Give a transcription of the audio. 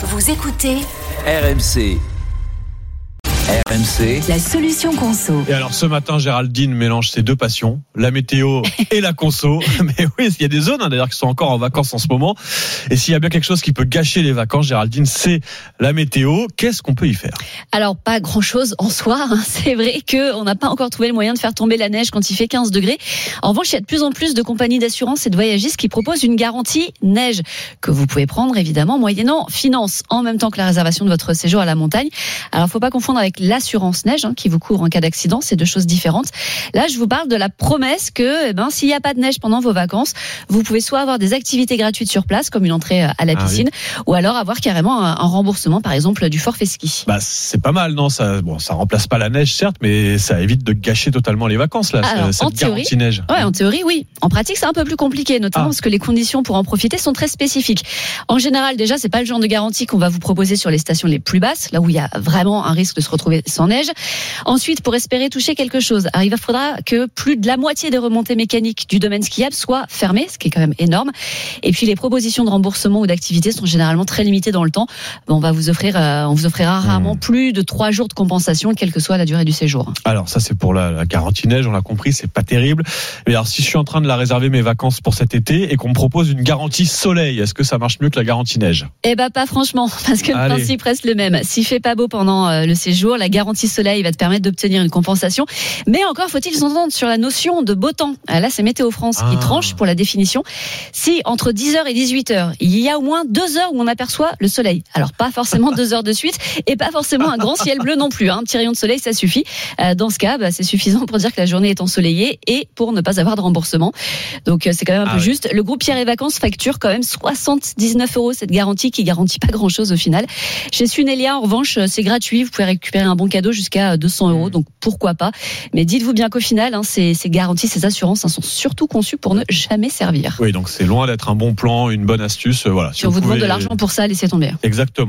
Vous écoutez RMC. RMC. la solution conso. Et alors ce matin, Géraldine mélange ses deux passions, la météo et la conso. Mais oui, il y a des zones hein, d'ailleurs qui sont encore en vacances en ce moment. Et s'il y a bien quelque chose qui peut gâcher les vacances, Géraldine, c'est la météo. Qu'est-ce qu'on peut y faire? Alors pas grand-chose en soi. hein. C'est vrai que on n'a pas encore trouvé le moyen de faire tomber la neige quand il fait 15 degrés. En revanche, il y a de plus en plus de compagnies d'assurance et de voyagistes qui proposent une garantie neige que vous pouvez prendre évidemment moyennant finance en même temps que la réservation de votre séjour à la montagne. Alors faut pas confondre avec l'assurance neige hein, qui vous couvre en cas d'accident. C'est deux choses différentes. Là, je vous parle de la promesse que eh ben s'il n'y a pas de neige pendant vos vacances, vous pouvez soit avoir des activités gratuites sur place comme une entrée euh, à la Ah oui. piscine, ou alors avoir carrément un, un remboursement par exemple du forfait ski. Bah c'est pas mal, non? Ça, bon, ça remplace pas la neige certes, mais ça évite de gâcher totalement les vacances là. Alors, cette en théorie- neige. Ouais, en théorie, oui. En pratique, c'est un peu plus compliqué, notamment Ah. parce que les conditions pour en profiter sont très spécifiques. En général, déjà, c'est pas le genre de garantie qu'on va vous proposer sur les stations les plus basses, là où il y a vraiment un risque de se retrouver sans neige. Ensuite, pour espérer toucher quelque chose, alors il faudra que plus de la moitié des remontées mécaniques du domaine skiable soient fermées, ce qui est quand même énorme. Et puis, les propositions de remboursement ou d'activité sont généralement très limitées dans le temps. On va vous offrir, euh, on vous offrira rarement Hmm. plus de trois jours de compensation, quelle que soit la durée du séjour. Alors ça c'est pour la, la garantie neige, on l'a compris, c'est pas terrible. Mais alors si je suis en train de la réserver mes vacances pour cet été et qu'on me propose une garantie soleil, est-ce que ça marche mieux que la garantie neige? Eh ben pas franchement, parce que le principe reste le même. S'il fait pas beau pendant euh, le séjour, la garantie soleil va te permettre d'obtenir une compensation. Mais encore faut-il s'entendre sur la notion de beau temps. Ah, Là, c'est Météo France qui Ah. tranche pour la définition. Si entre 10h et 18h, il y a au moins deux heures où on aperçoit le soleil. Alors pas forcément deux heures de suite et pas forcément un grand ciel bleu non plus. hein. Un petit rayon de soleil, ça suffit. Euh, dans ce cas, bah, c'est suffisant pour dire que la journée est ensoleillée et pour ne pas avoir de remboursement. Donc euh, c'est quand même un Ah peu oui. juste. Le groupe Pierre et Vacances facture quand même 79 euros cette garantie qui garantit pas grand chose au final. Chez Sunelia, en revanche, euh, c'est gratuit. Vous pouvez récupérer un bon cadeau jusqu'à 200 euros. Donc pourquoi pas. Mais dites-vous bien qu'au final, hein, ces, ces garanties, ces assurances hein, sont surtout conçues pour ne jamais servir. Oui, donc c'est loin d'être un bon plan, une bonne astuce. euh, Voilà. Si on vous demande pouvez- de l'argent pour ça, laissez tomber. Exactement.